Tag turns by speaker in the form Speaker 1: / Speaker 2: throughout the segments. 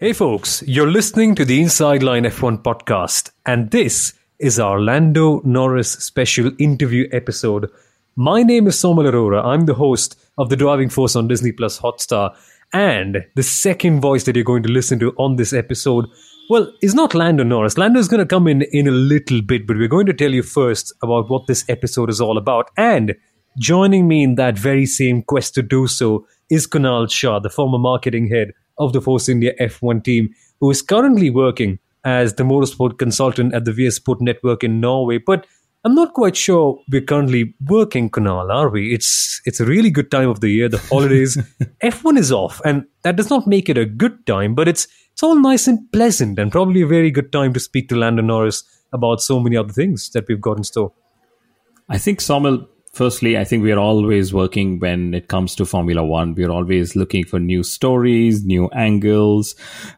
Speaker 1: Hey folks, you're listening to the Inside Line F1 podcast, and this is our Lando Norris special interview episode. My name is Somal Arora. I'm the host of The Driving Force on Disney Plus Hotstar, and the second voice that you're going to listen to on this episode, well, is not Lando Norris. Lando is going to come in in a little bit, but we're going to tell you first about what this episode is all about. And joining me in that very same quest to do so is Kunal Shah, the former marketing head of the Force India F1 team, who is currently working as the motorsport consultant at the VS Sport Network in Norway. But I'm not quite sure we're currently working, Kunal, are we? It's it's a really good time of the year, the holidays. F1 is off, and that does not make it a good time, but it's it's all nice and pleasant, and probably a very good time to speak to Lando Norris about so many other things that we've got in store.
Speaker 2: I think Somal firstly, I think we are always working when it comes to Formula One. We're always looking for new stories, new angles,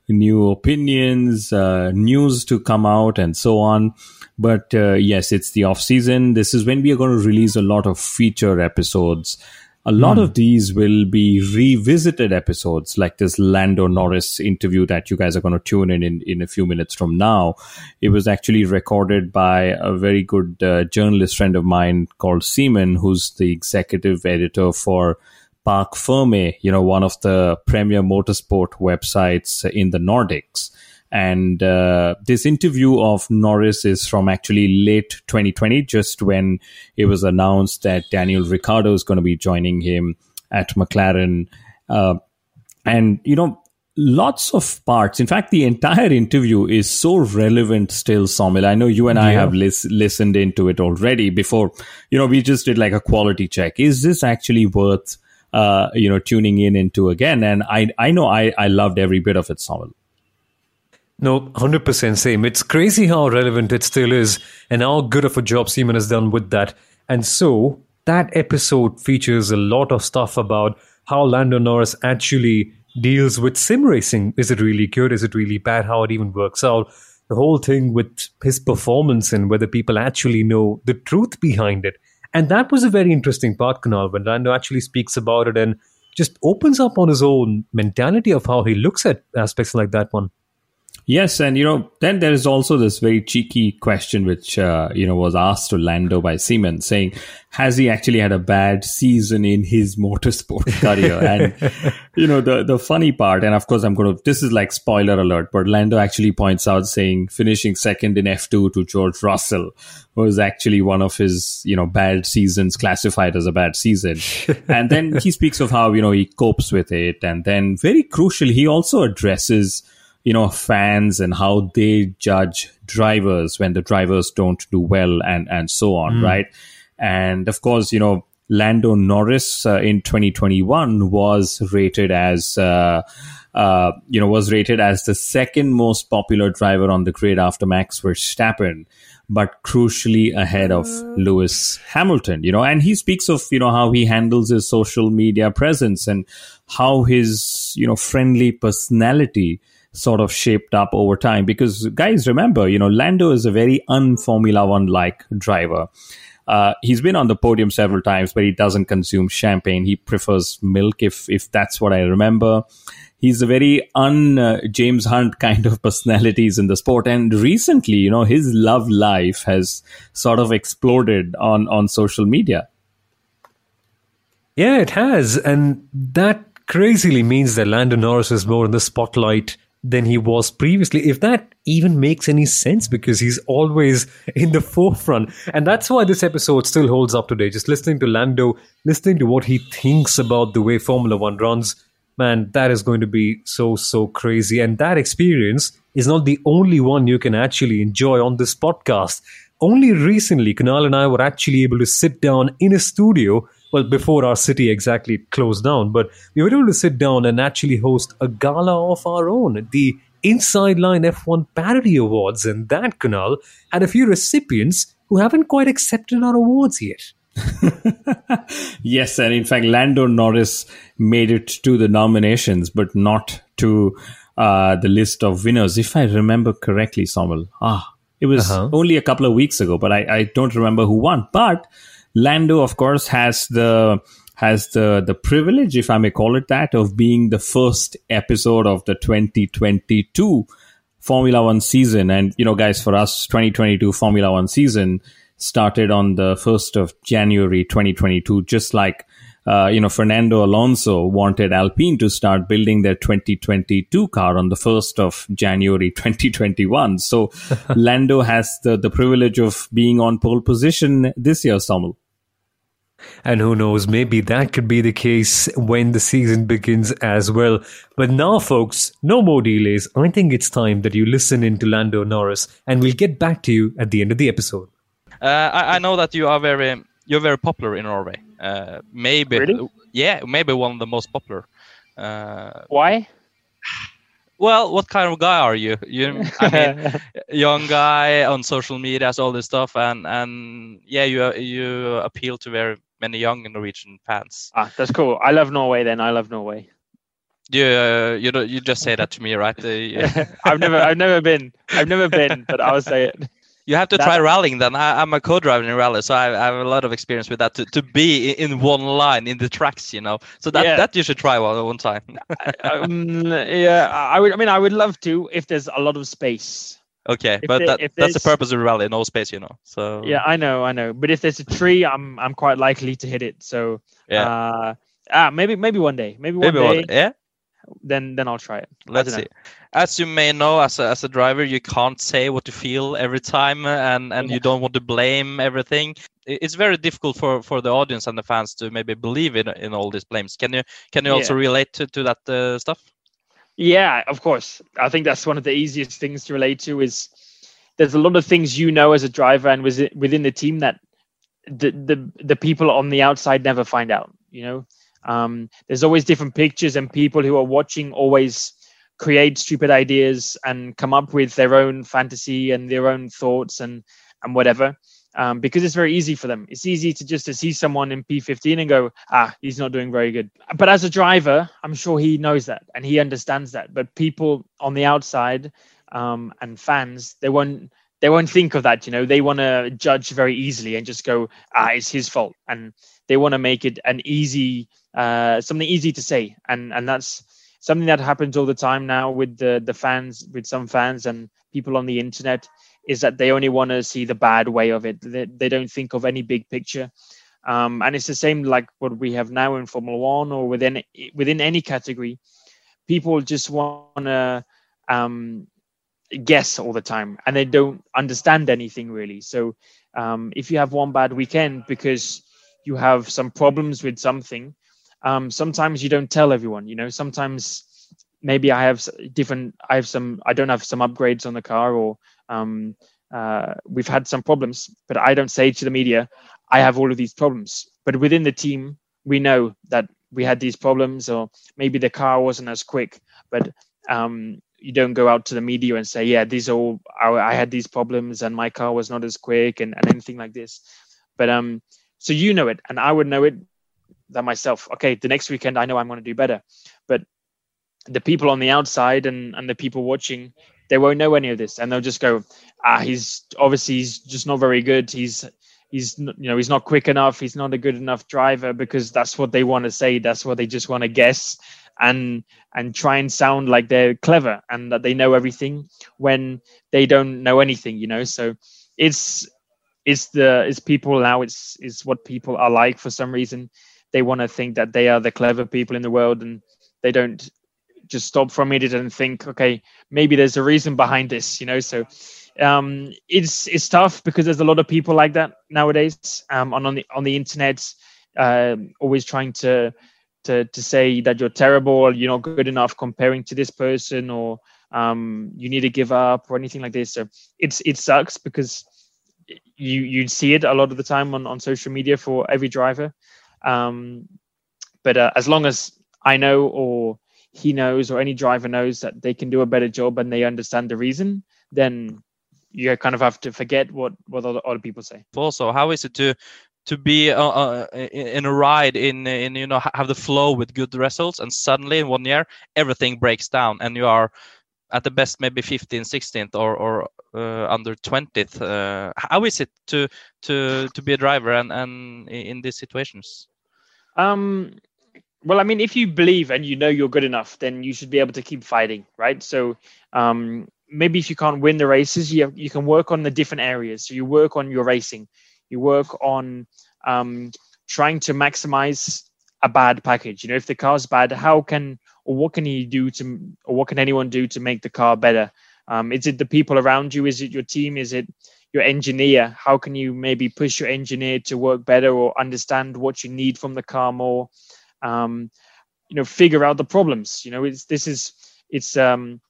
Speaker 2: new opinions, uh, news to come out, and so on. But uh, yes, it's the off season. This is when we are going to release a lot of feature episodes a lot mm. of these will be revisited episodes like this Lando Norris interview that you guys are going to tune in, in in a few minutes from now. It was actually recorded by a very good uh, journalist friend of mine called Seaman, who's the executive editor for Parc Ferme, you know, one of the premier motorsport websites in the Nordics. And uh, this interview of Norris is from actually late 2020, just when it was announced that Daniel Ricciardo is going to be joining him at McLaren. Uh, and, you know, lots of parts. In fact, the entire interview is so relevant still, Somil. I know you and I have lis- listened into it already before. You know, we just did like a quality check. Is this actually worth, uh, you know, tuning in into again? And I, I know I, I loved every bit of it, Somil.
Speaker 1: No, 100% same. It's crazy how relevant it still is and how good of a job Seaman has done with that. And so that episode features a lot of stuff about how Lando Norris actually deals with sim racing. Is it really good? Is it really bad? How it even works out? The whole thing with his performance and whether people actually know the truth behind it. And that was a very interesting part, Kunal, when Lando actually speaks about it and just opens up on his own mentality of how he looks at aspects like that one.
Speaker 2: Yes, and you know, then there is also this very cheeky question which uh, you know was asked to Lando by Seaman, saying, "Has he actually had a bad season in his motorsport career?" and you know, the the funny part, and of course, I'm going to this is like spoiler alert, but Lando actually points out saying finishing second in F2 to George Russell was actually one of his you know bad seasons classified as a bad season, and then he speaks of how you know he copes with it, and then very crucial, he also addresses you know fans and how they judge drivers when the drivers don't do well and and so on mm. right? And of course you know Lando Norris uh, in 2021 was rated as uh, uh, you know was rated as the second most popular driver on the grid after Max Verstappen but crucially ahead of Lewis Hamilton you know? And he speaks of you know how he handles his social media presence and how his you know friendly personality sort of shaped up over time. Because guys, remember, you know, Lando is a very un-Formula One like driver. Uh, he's been on the podium several times, but he doesn't consume champagne. He prefers milk, if if that's what I remember. He's a very un uh, James Hunt kind of personalities in the sport, and recently, you know, his love life has sort of exploded on on social media.
Speaker 1: Yeah, it has, and that crazily means that Lando Norris is more in the spotlight than he was previously, if that even makes any sense, because he's always in the forefront. And that's why this episode still holds up today. Just listening to Lando, listening to what he thinks about the way Formula One runs, man, that is going to be so, so crazy. And that experience is not the only one you can actually enjoy on this podcast. Only recently, Kunal and I were actually able to sit down in a studio well, before our city exactly closed down, but we were able to sit down and actually host a gala of our own, the Inside Line F1 Parody Awards, and that Kunal had a few recipients who haven't quite accepted our awards yet.
Speaker 2: yes, and in fact, Lando Norris made it to the nominations, but not to uh, the list of winners, if I remember correctly, Samuel. Ah, it was uh-huh. only a couple of weeks ago, but I, I don't remember who won. But Lando, of course, has the has the the privilege, if I may call it that, of being the first episode of the 2022 Formula One season. And you know, guys, for us, 2022 Formula One season started on the 1st of January 2022, just like uh, you know, Fernando Alonso wanted Alpine to start building their 2022 car on the 1st of January 2021. So Lando has the, the privilege of being on pole position this year, Samuel.
Speaker 1: And who knows, maybe that could be the case when the season begins as well. But now, folks, no more delays. I think it's time that you listen in to Lando Norris, and we'll get back to you at the end of the episode.
Speaker 3: Uh, I, I, know that you are very you're very popular in Norway. Uh, maybe,
Speaker 4: really?
Speaker 3: yeah, maybe one of the most popular. Uh,
Speaker 4: Why?
Speaker 3: Well, what kind of guy are you? You, I mean, young guy on social media, all this stuff, and and yeah, you you appeal to very many young Norwegian fans.
Speaker 4: Ah, that's cool. I love Norway. Then I love Norway.
Speaker 3: You uh, you you just say that to me, right? Uh,
Speaker 4: I've never I've never been I've never been, but I will say it.
Speaker 3: You have to that, try rallying then. I, am a co-driver in rally, so I, I, have a lot of experience with that. To, to be in one line in the tracks, you know, so that yeah. that you should try one one time.
Speaker 4: um, yeah, I would. I mean, I would love to if there's a lot of space.
Speaker 3: Okay, if but there, that, that's the purpose of rally, no space, you know. So
Speaker 4: yeah, I know, I know. But if there's a tree, I'm I'm quite likely to hit it. So yeah, uh, ah, maybe maybe one day, maybe one maybe day. One,
Speaker 3: yeah
Speaker 4: then then I'll try it.
Speaker 3: Let's see. As you may know, as a, as a driver, you can't say what you feel every time, and and yeah. you don't want to blame everything. It's very difficult for, for the audience and the fans to maybe believe in in all these blames. Can you can you also yeah. relate to to that uh, stuff?
Speaker 4: Yeah, of course. I think that's one of the easiest things to relate to. Is there's a lot of things you know as a driver and within the team that the the the people on the outside never find out. You know um, there's always different pictures, and people who are watching always create stupid ideas and come up with their own fantasy and their own thoughts and and whatever. Um, because it's very easy for them. It's easy to just to see someone in P15 and go, ah, he's not doing very good. But as a driver, I'm sure he knows that and he understands that. But people on the outside um, and fans, they won't they won't think of that. You know, they want to judge very easily and just go, ah, it's his fault, and they want to make it an easy uh, something easy to say, and and that's something that happens all the time now with the the fans, with some fans and people on the internet, is that they only want to see the bad way of it. They, they don't think of any big picture. Um, and it's the same like what we have now in Formula One or within within any category. People just want to um, guess all the time, and they don't understand anything really. So um, if you have one bad weekend because you have some problems with something, um, sometimes you don't tell everyone you know sometimes maybe i have different i have some i don't have some upgrades on the car or um, uh, we've had some problems but i don't say to the media i have all of these problems. But within the team we know that we had these problems or maybe the car wasn't as quick but um, you don't go out to the media and say yeah these are all I, I had these problems and my car was not as quick and, and anything like this. But um so you know it and i would know it than myself. Okay, the next weekend I know I'm going to do better, but the people on the outside and and the people watching, they won't know any of this, and they'll just go, ah, he's obviously he's just not very good. He's he's you know he's not quick enough. He's not a good enough driver because that's what they want to say. That's what they just want to guess and and try and sound like they're clever and that they know everything when they don't know anything. You know, so it's it's the it's people now. It's it's what people are like for some reason they want to think that they are the clever people in the world and they don't just stop from it and think okay maybe there's a reason behind this you know? So um, it's it's tough because there's a lot of people like that nowadays um, on on the on the internet uh, always trying to to to say that you're terrible or you're not good enough comparing to this person or um, you need to give up or anything like this. So it's it sucks because you you see it a lot of the time on on social media for every driver um, but uh, as long as I know or he knows or any driver knows that they can do a better job and they understand the reason, then you kind of have to forget what what other, people say.
Speaker 3: Also, how is it to to be uh, uh, in a ride in in you know have the flow with good results and suddenly in one year everything breaks down and you are at the best maybe 15th 16th or or uh, under 20th uh, how is it to to to be a driver and and in these situations
Speaker 4: Um, well, I mean, if you believe and you know you're good enough, then you should be able to keep fighting, right? So um, maybe if you can't win the races, you you can work on the different areas. So you work on your racing, you work on um, trying to maximize a bad package. You know, if the car's bad, how can or what can you do to or what can anyone do to make the car better? Um, is it the people around you? Is it your team? Is it your engineer? How can you maybe push your engineer to work better or understand what you need from the car more? Um, you know, figure out the problems. You know, it's this is it's um,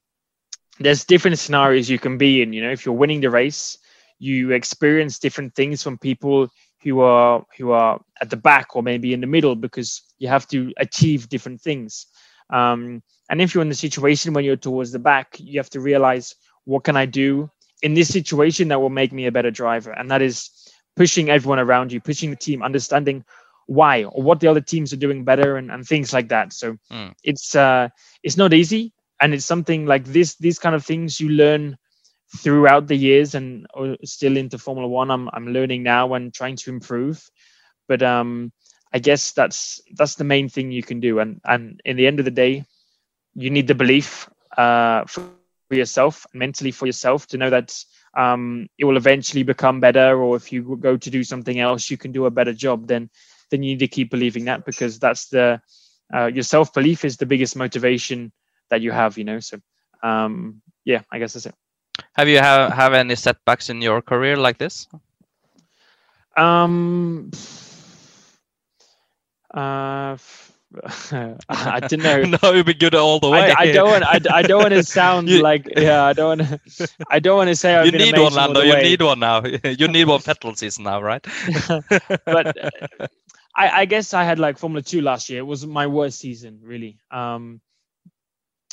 Speaker 4: there's different scenarios you can be in. You know, if you're winning the race, you experience different things from people who are who are at the back or maybe in the middle because you have to achieve different things. Um, and if you're in the situation when you're towards the back, you have to realize what can I do in this situation that will make me a better driver, and that is pushing everyone around you, pushing the team, understanding why or what the other teams are doing better, and, and things like that. So mm. it's uh, it's not easy, and it's something like this. These kind of things you learn throughout the years, and still into Formula One. I'm I'm learning now and trying to improve, but um, I guess that's that's the main thing you can do. And and in the end of the day, you need the belief uh, for yourself, mentally for yourself, to know that um, it will eventually become better. Or if you go to do something else, you can do a better job. Then then you need to keep believing that because that's the uh, your self belief is the biggest motivation that you have. You know. So um, yeah, I guess that's it.
Speaker 3: Have you have have any setbacks in your career like this?
Speaker 4: Um. Uh, I don't know.
Speaker 3: no, it'd be good all the way.
Speaker 4: I, I don't want. I, I don't want to sound you, like. Yeah, I don't want to. I don't want to say. I've
Speaker 3: you need one, Lando. You need one now. you need one petrol season now, right?
Speaker 4: but uh, I, I guess I had like Formula Two last year. It was my worst season, really. Um,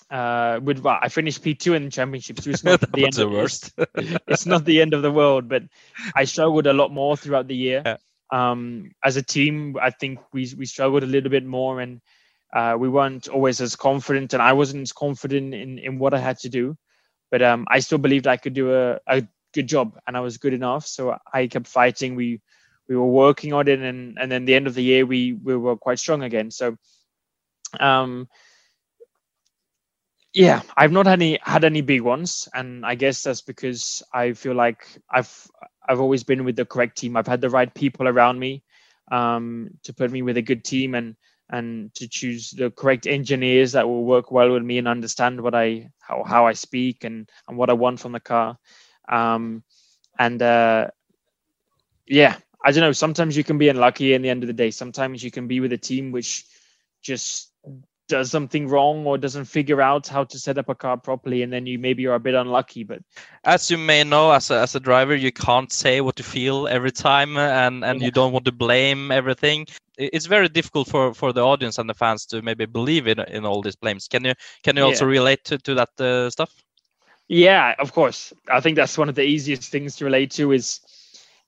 Speaker 4: uh, with well, I finished P two in the championship, so it's not the end.
Speaker 3: the
Speaker 4: of,
Speaker 3: worst.
Speaker 4: It's, it's, not the end of the world, but I struggled a lot more throughout the year. Yeah um, as a team, I think we we struggled a little bit more, and uh, we weren't always as confident, and I wasn't as confident in in what I had to do. But um, I still believed I could do a, a good job, and I was good enough. So I kept fighting. We we were working on it, and and then the end of the year, we we were quite strong again. So, um, yeah, I've not had any had any big ones, and I guess that's because I feel like I've I've always been with the correct team. I've had the right people around me um, to put me with a good team and and to choose the correct engineers that will work well with me and understand what I how, how I speak and and what I want from the car. Um, and uh, yeah, I don't know. Sometimes you can be unlucky in the end of the day. Sometimes you can be with a team which just does something wrong or doesn't figure out how to set up a car properly and then you maybe are a bit unlucky but
Speaker 3: as you may know as a, as a driver you can't say what you feel every time and and yeah. you don't want to blame everything. It's very difficult for for the audience and the fans to maybe believe in in all these blames. Can you can you also yeah. relate to, to that uh, stuff?
Speaker 4: Yeah of course. I think that's one of the easiest things to relate to is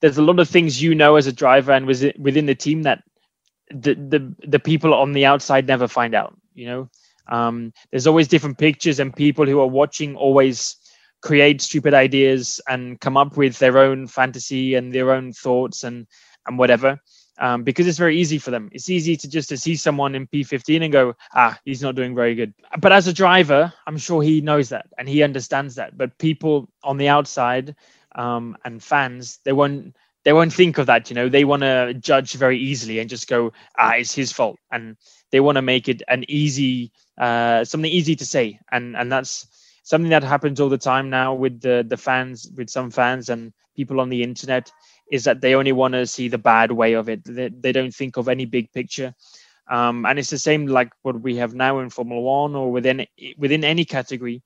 Speaker 4: there's a lot of things you know as a driver and within the team that the the the people on the outside never find out you know? Um, there's always different pictures and people who are watching always create stupid ideas and come up with their own fantasy and their own thoughts and and whatever um, because it's very easy for them. It's easy to just to see someone in p15 and go ah he's not doing very good. But as a driver i'm sure he knows that and he understands that. But people on the outside um, and fans they won't they won't think of that you know? They want to judge very easily and just go ah it's his fault. And they want to make it an easy uh, something easy to say. And and that's something that happens all the time now with the the fans with some fans and people on the internet is that they only want to see the bad way of it. They, they don't think of any big picture. Um, and it's the same like what we have now in formula one or within within any category.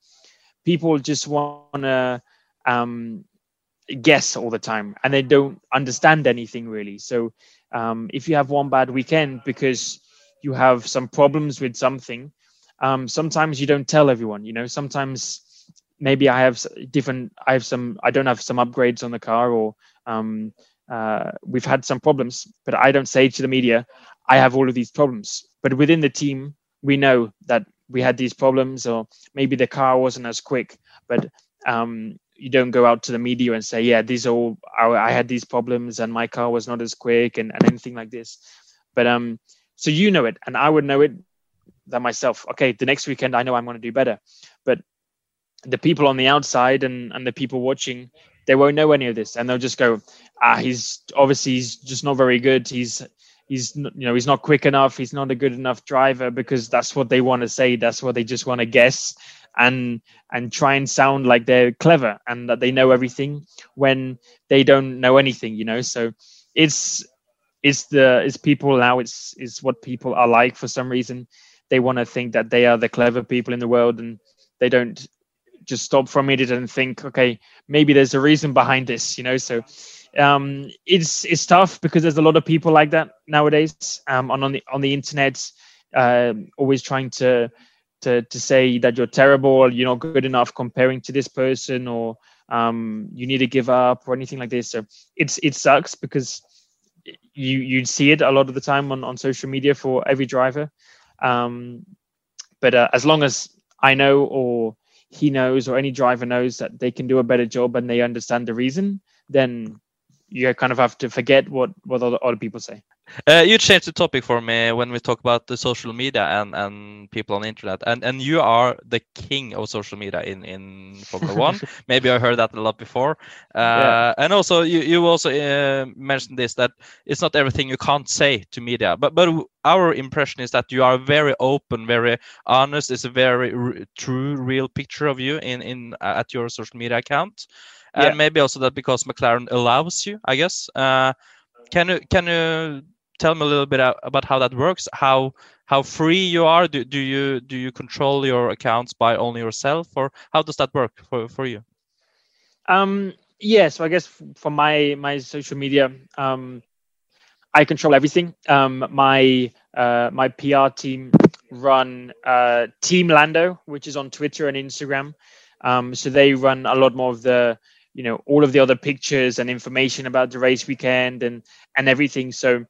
Speaker 4: People just want to um, guess all the time and they don't understand anything really. So um, if you have one bad weekend because you have some problems with something um, sometimes you don't tell everyone you know? Sometimes maybe i have different i have some i don't have some upgrades on the car or um, uh, we've had some problems but i don't say to the media i have all of these problems. But within the team we know that we had these problems or maybe the car wasn't as quick but um, you don't go out to the media and say yeah these all i had these problems and my car was not as quick and, and anything like this. But um so you know it and i would know it that myself. Okay the next weekend i know i'm going to do better. But the people on the outside and and the people watching they won't know any of this. And they'll just go ah he's obviously he's just not very good. He's he's you know he's not quick enough. He's not a good enough driver because that's what they want to say. That's what they just want to guess and and try and sound like they're clever and that they know everything when they don't know anything you know? So it's it's the it's people now it's it's what people are like for some reason. They want to think that they are the clever people in the world and they don't just stop from it and think okay maybe there's a reason behind this you know? So um, it's it's tough because there's a lot of people like that nowadays um, on on the on the internet uh, always trying to to to say that you're terrible you're not good enough comparing to this person or um, you need to give up or anything like this. So it's it sucks because you you'd see it a lot of the time on, on social media for every driver um, but uh, as long as I know or he knows or any driver knows that they can do a better job and they understand the reason, then you kind of have to forget what what other, other people say.
Speaker 3: Uh, you changed the topic for me when we talk about the social media and, and people on the internet, and and you are the king of social media in in Formula One. Maybe I heard that a lot before. Uh, yeah. And also, you you also uh, mentioned this that it's not everything you can't say to media, but but our impression is that you are very open, very honest. It's a very true, real picture of you in in at your social media account, and yeah. maybe also that because McLaren allows you, I guess. Uh, can you can you tell me a little bit about how that works. How how free you are. Do, do you do you control your accounts by only yourself or how does that work for, for you?
Speaker 4: Um yeah so i guess for my my social media um i control everything. Um my uh my pr team run uh team lando which is on twitter and instagram. Um so they run a lot more of the you know all of the other pictures and information about the race weekend and and everything. So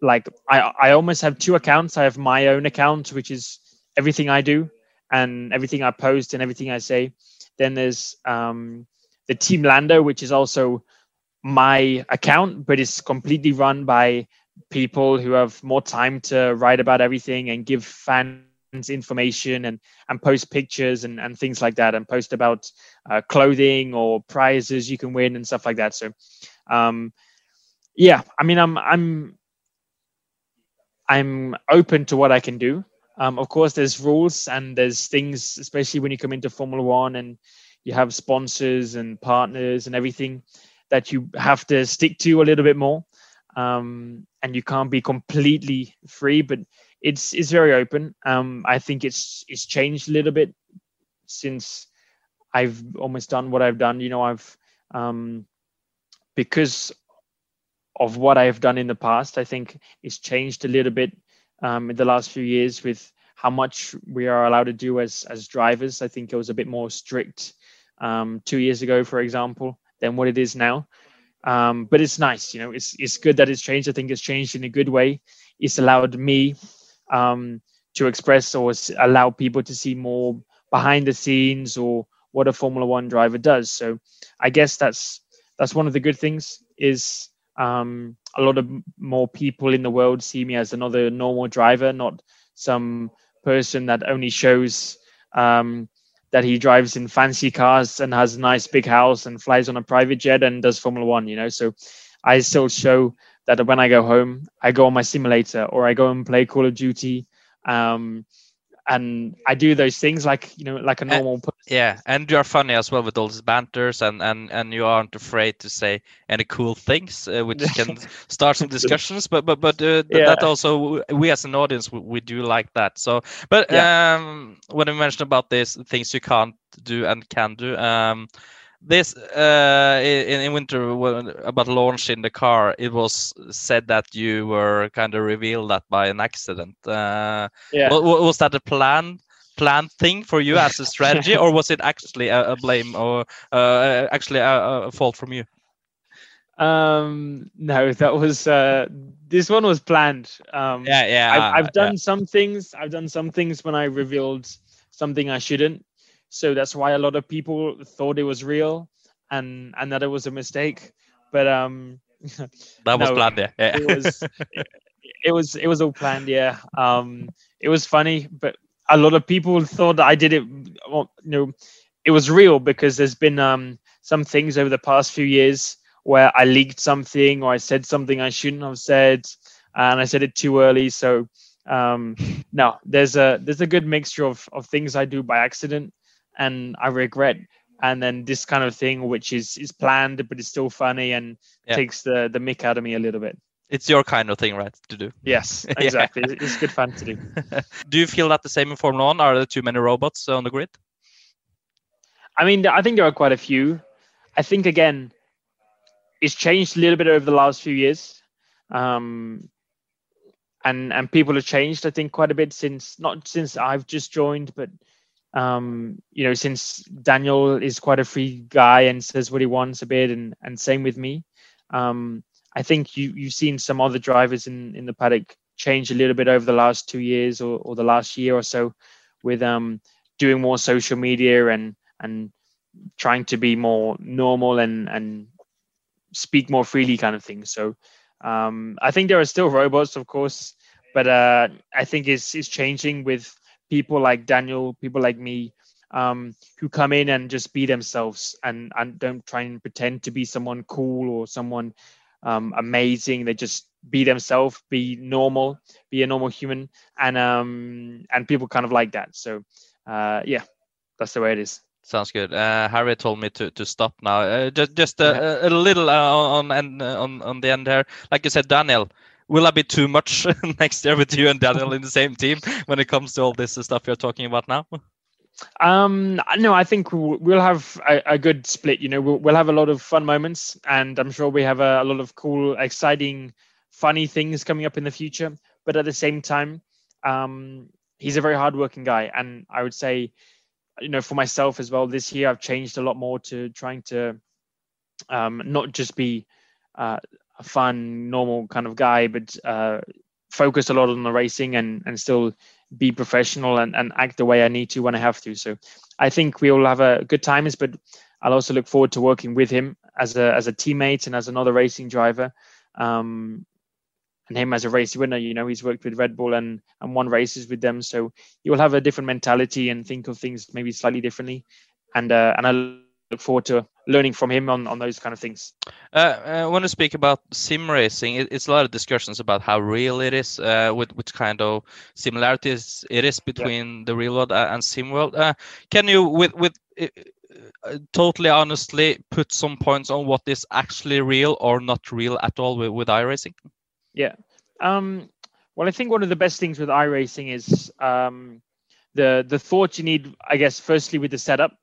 Speaker 4: like I, I almost have two accounts. I have my own account, which is everything I do and everything I post and everything I say. Then there's um, the Team Lando, which is also my account, but it's completely run by people who have more time to write about everything and give fans information and and post pictures and, and things like that and post about uh, clothing or prizes you can win and stuff like that so um yeah i mean i'm i'm I'm open to what I can do. Um, of course, there's rules and there's things, especially when you come into Formula One and you have sponsors and partners and everything that you have to stick to a little bit more. Um, and you can't be completely free, but it's it's very open. Um, I think it's it's changed a little bit since I've almost done what I've done. You know, I've um, because of what I have done in the past. I think it's changed a little bit um, in the last few years with how much we are allowed to do as as drivers. I think it was a bit more strict um, two years ago, for example, than what it is now. Um, but it's nice, you know. It's it's good that it's changed. I think it's changed in a good way. It's allowed me um, to express or allow people to see more behind the scenes or what a Formula One driver does. So I guess that's that's one of the good things is um, a lot of more people in the world see me as another normal driver, not some person that only shows um, that he drives in fancy cars and has a nice big house and flies on a private jet and does Formula One. You know, so I still show that when I go home, I go on my simulator or I go and play Call of Duty. Um, and I do those things like you know like a normal
Speaker 3: person. Yeah, and you're funny as well with all these banters, and and and you aren't afraid to say any cool things, uh, which can start some discussions. But but but uh, yeah. that also we as an audience we, we do like that. So, but yeah. um, when you mentioned about this things you can't do and can do, um, this uh, in, in winter about launching the car it was said that you were kind of revealed that by an accident uh, yeah. was, was that a plan planned thing for you as a strategy or was it actually a, a blame or uh, actually a, a, fault from you
Speaker 4: um no that was uh this one was planned um
Speaker 3: yeah yeah
Speaker 4: i've, I've done yeah. some things i've done some things when i revealed something i shouldn't so that's why a lot of people thought it was real and and that it was a mistake. But um
Speaker 3: that was planned, yeah.
Speaker 4: it was it, it was it was all planned. Yeah, um, it was funny, but a lot of people thought I did it. Well, you know, it was real because there's been um, some things over the past few years where I leaked something or I said something I shouldn't have said, and I said it too early. So um, no, there's a there's a good mixture of of things I do by accident and I regret, and then this kind of thing which is is planned but it's still funny and
Speaker 3: Yeah.
Speaker 4: takes the the mick out of me a little bit.
Speaker 3: It's your kind of thing, right, to do.
Speaker 4: Yes,
Speaker 3: Yeah.
Speaker 4: exactly. It's good fun to do.
Speaker 3: do you feel that the same in Formula One? Are there too many robots on the grid?
Speaker 4: I mean, I think there are quite a few. I think again, it's changed a little bit over the last few years, um, and and people have changed. I think quite a bit since not since I've just joined, but um, you know, since Daniel is quite a free guy and says what he wants a bit, and and same with me. Um, I think you you've seen some other drivers in in the paddock change a little bit over the last two years or, or the last year or so, with um doing more social media and and trying to be more normal and and speak more freely kind of thing so um i think there are still robots of course but uh i think it's it's changing with people like daniel people like me um who come in and just be themselves and and don't try and pretend to be someone cool or someone um amazing they just be themselves be normal be a normal human and um and people kind of like that so uh yeah that's the way it is
Speaker 3: Sounds good. Uh, Harry told me to, to stop now. Uh, just just a, a, little uh, on on on on the end there. Like you said, Daniel, will I be too much next year with you and Daniel in the same team when it comes to all this stuff you're talking about now?
Speaker 4: Um, no, I think we'll have a, a good split. You know, we'll, we'll have a lot of fun moments, and I'm sure we have a, a lot of cool, exciting, funny things coming up in the future. But at the same time, um, he's a very hardworking guy, and I would say, you know, for myself as well, this year I've changed a lot more to trying to um, not just be uh, a fun, normal kind of guy, but uh, focus a lot on the racing and and still be professional and, and act the way I need to when I have to. So I think we all have a good times, but I'll also look forward to working with him as a as a teammate and as another racing driver. Um, and him as a race winner, you know, he's worked with Red Bull and and won races with them. So he will have a different mentality and think of things maybe slightly differently. And uh, and I look forward to learning from him on, on those kind of things.
Speaker 3: Uh, I want to speak about sim racing. It, it's a lot of discussions about how real it is, uh, with which kind of similarities it is between the real world and sim world. Uh, can you, with with uh, totally honestly, put some points on what is actually real or not real at all with, with iRacing?
Speaker 4: Yeah. Um, well, I think one of the best things with iRacing is um, the the thought you need. I guess firstly with the setup,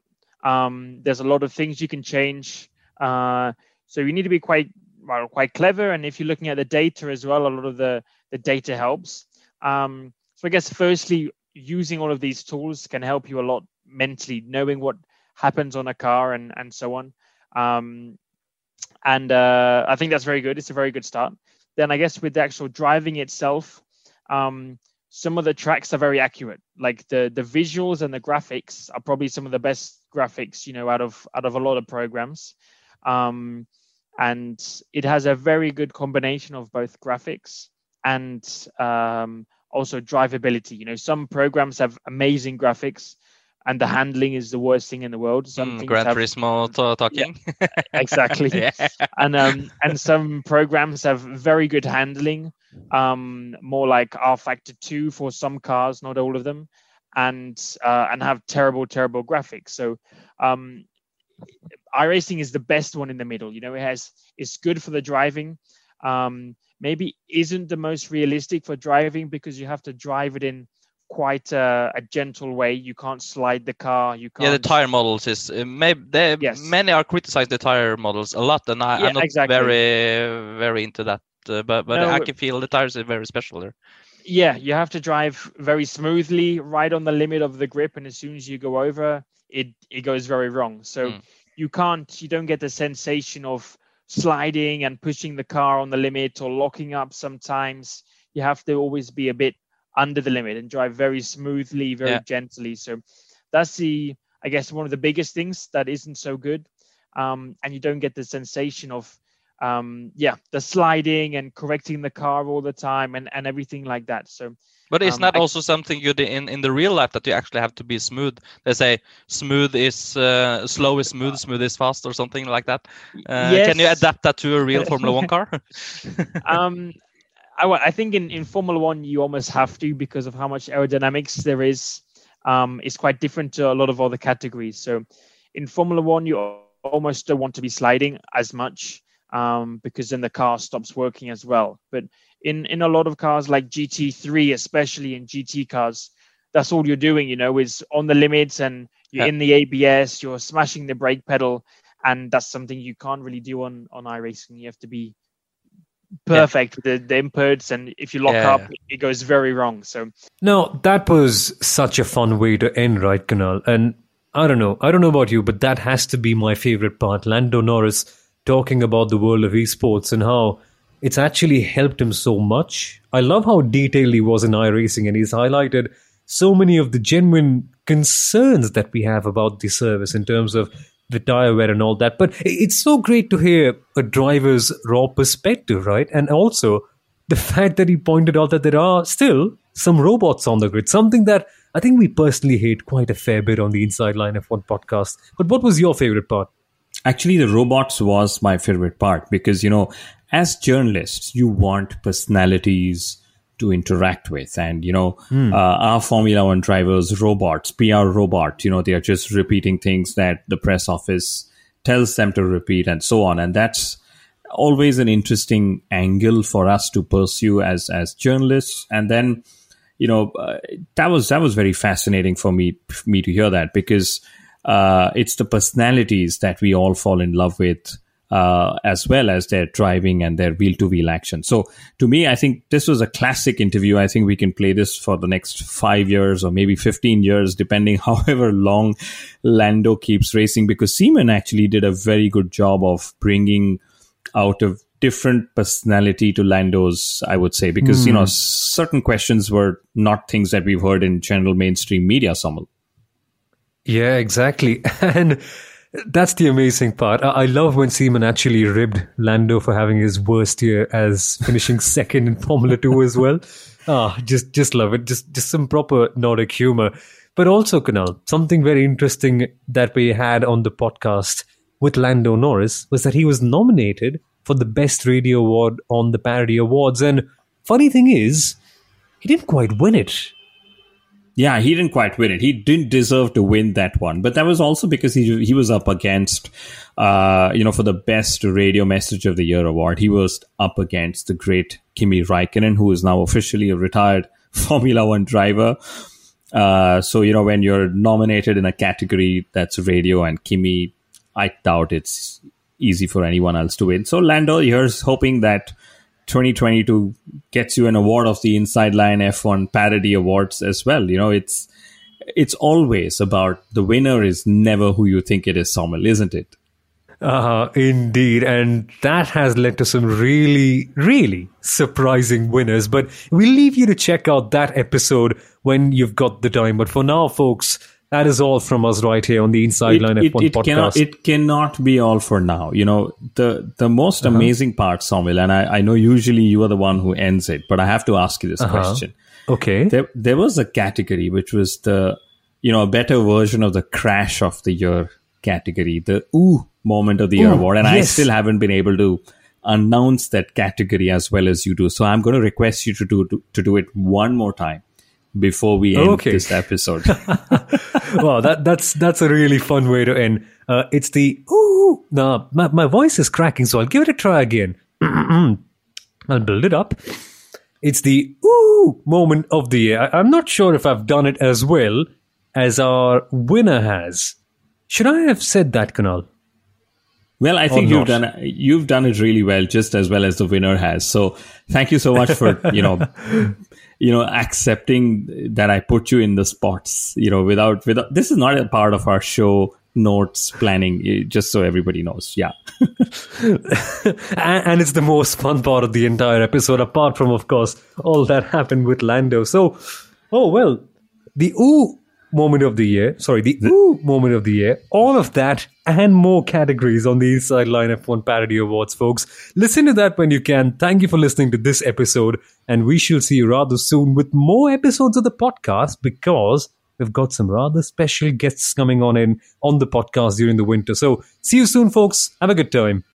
Speaker 4: um, there's a lot of things you can change. Uh, so you need to be quite well, quite clever. And if you're looking at the data as well, a lot of the the data helps. Um, so I guess firstly, using all of these tools can help you a lot mentally, knowing what happens on a car and and so on. Um, and uh, I think that's very good. It's a very good start. Then I guess with the actual driving itself, um, some of the tracks are very accurate. Like the the visuals and the graphics are probably some of the best graphics you know out of out of a lot of programs. Um, and it has a very good combination of both graphics and um, also drivability. You know, some programs have amazing graphics, and the handling is the worst thing in the world. Some
Speaker 3: Mm,
Speaker 4: things
Speaker 3: Gran
Speaker 4: have-
Speaker 3: Turismo to- talking.
Speaker 4: exactly.
Speaker 3: yeah.
Speaker 4: and um and some programs have very good handling um more like rFactor 2 for some cars not all of them and uh, and have terrible terrible graphics so um iRacing is the best one in the middle you know it has it's good for the driving um maybe isn't the most realistic for driving because you have to drive it in quite a, a gentle way you can't slide the car you can't
Speaker 3: Yeah, the tire models is uh, maybe they,
Speaker 4: Yes.
Speaker 3: many are criticized the tire models a lot, and I,
Speaker 4: Yeah,
Speaker 3: I'm not
Speaker 4: exactly.
Speaker 3: very very into that. Uh, but but
Speaker 4: No,
Speaker 3: I can feel the tires are very special there.
Speaker 4: Yeah you have to drive very smoothly right on the limit of the grip and as soon as you go over it it goes very wrong so
Speaker 3: Mm.
Speaker 4: you can't you don't get the sensation of sliding and pushing the car on the limit or locking up sometimes you have to always be a bit under the limit and drive very smoothly very
Speaker 3: Yeah.
Speaker 4: gently so that's the i guess one of the biggest things that isn't so good um, and you don't get the sensation of um, yeah, the sliding and correcting the car all the time and, and everything like that. So,
Speaker 3: but isn't
Speaker 4: um,
Speaker 3: that
Speaker 4: I-
Speaker 3: also something good in in the real life that you actually have to be smooth? They say smooth is uh, slow is smooth, smooth is fast, or something like that. Uh, Can you adapt that to a real Formula One car?
Speaker 4: um, I, I think in, in Formula One you almost have to because of how much aerodynamics there is. Um, it's quite different to a lot of other categories. So in Formula One you almost don't want to be sliding as much um, because then the car stops working as well. But in in a lot of cars like GT3, especially in GT cars, that's all you're doing. You know, is on the limits and you're
Speaker 3: Yeah.
Speaker 4: in the ABS, you're smashing the brake pedal, and that's something you can't really do on on iRacing. You have to be perfect with the, the inputs, and if you lock
Speaker 3: Yeah,
Speaker 4: up, it goes very wrong. So
Speaker 1: Now, that was such a fun way to end, right, Kunal And I don't know, I don't know about you, but that has to be my favorite part. Lando Norris talking about the world of esports and how it's actually helped him so much. I love how detailed he was in iRacing, and he's highlighted so many of the genuine concerns that we have about the service in terms of the tire wear and all that. But it's so great to hear a driver's raw perspective, right? And also the fact that he pointed out that there are still some robots on the grid, something that I think we personally hate quite a fair bit on the Inside Line F1 podcast. But what was your favorite part?
Speaker 2: Actually, the robots was my favorite part because, you know, as journalists, you want personalities to interact with. And, you know, uh, our Formula One drivers, robots, PR robots, you know, they are just repeating things that the press office tells them to repeat and so on. And that's always an interesting angle for us to pursue as, as journalists. And then, you know, uh, that was, that was very fascinating for me, for me to hear that because, uh, it's the personalities that we all fall in love with, uh, as well as their driving and their wheel to wheel action. So to me, I think this was a classic interview. I think we can play this for the next five years or maybe 15 years, depending however long Lando keeps racing, because Seaman actually did a very good job of bringing out a different personality to Lando's, I would say, because, you know, certain questions were not things that we've heard in general mainstream media, Samal.
Speaker 1: Yeah, exactly. And that's the amazing part. I love when Seaman actually ribbed Lando for having his worst year as finishing second in Formula 2 as well. Ah, just just love it. Just just some proper Nordic humor. But also, Kunal, something very interesting that we had on the podcast with Lando Norris was that he was nominated for the Best Radio Award on the Parody Awards. And funny thing is, he didn't quite win it.
Speaker 2: Yeah, he didn't quite win it. He didn't deserve to win that one, but that was also because he he was up against, uh, you know, for the best radio message of the year award. He was up against the great Kimi Raikkonen, who is now officially a retired Formula One driver. Uh, so you know, when you're nominated in a category that's radio and Kimi, I doubt it's easy for anyone else to win. So Lando, here's hoping that 2022 gets you an award of the Inside Line F1 Parody Awards as well. You know, it's it's always about the winner is never who you think it is, Sommel, isn't it?
Speaker 1: Uh, indeed. And that has led to some really, really surprising winners. But we'll leave you to check out that episode when you've got the time. But for now, folks, that is all from us right here on the Inside Line
Speaker 2: it,
Speaker 1: F1
Speaker 2: it, it
Speaker 1: podcast.
Speaker 2: cannot it cannot be all for now. You know, the the most
Speaker 1: Uh-huh.
Speaker 2: amazing part, Samuel, and I, I know usually you are the one who ends it, but I have to ask you this
Speaker 1: Uh-huh.
Speaker 2: question.
Speaker 1: okay.
Speaker 2: There there was a category which was the you know a better version of the crash of the year category, the ooh moment of the year award, and I still haven't been able to announce that category as well as you do. So I'm going to request you to do to, to do it one more time before we end
Speaker 1: Okay.
Speaker 2: this episode.
Speaker 1: wow, that, that's that's a really fun way to end. Uh, it's the ooh. No, my, my voice is cracking, so I'll give it a try again. I'll build it up. It's the ooh moment of the year. I, I'm not sure if I've done it as well as our winner has. Should I have said that, Kunal?
Speaker 2: Well, I think you've done you've done it really well, just as well as the winner has. So, thank you so much for you know, you know, accepting that I put you in the spots. You know, without without this is not a part of our show notes planning. eh, Just so everybody knows, yeah.
Speaker 1: and, and it's the most fun part of the entire episode, apart from, of course, all that happened with Lando. So, oh well, the ooh moment of the year. Sorry, the ooh moment of the year. All of that and more categories on the Inside Line F1 Parody Awards, folks. Listen to that when you can. Thank you for listening to this episode, and we shall see you rather soon with more episodes of the podcast because we've got some rather special guests coming on in on the podcast during the winter. So see you soon, folks. Have a good time.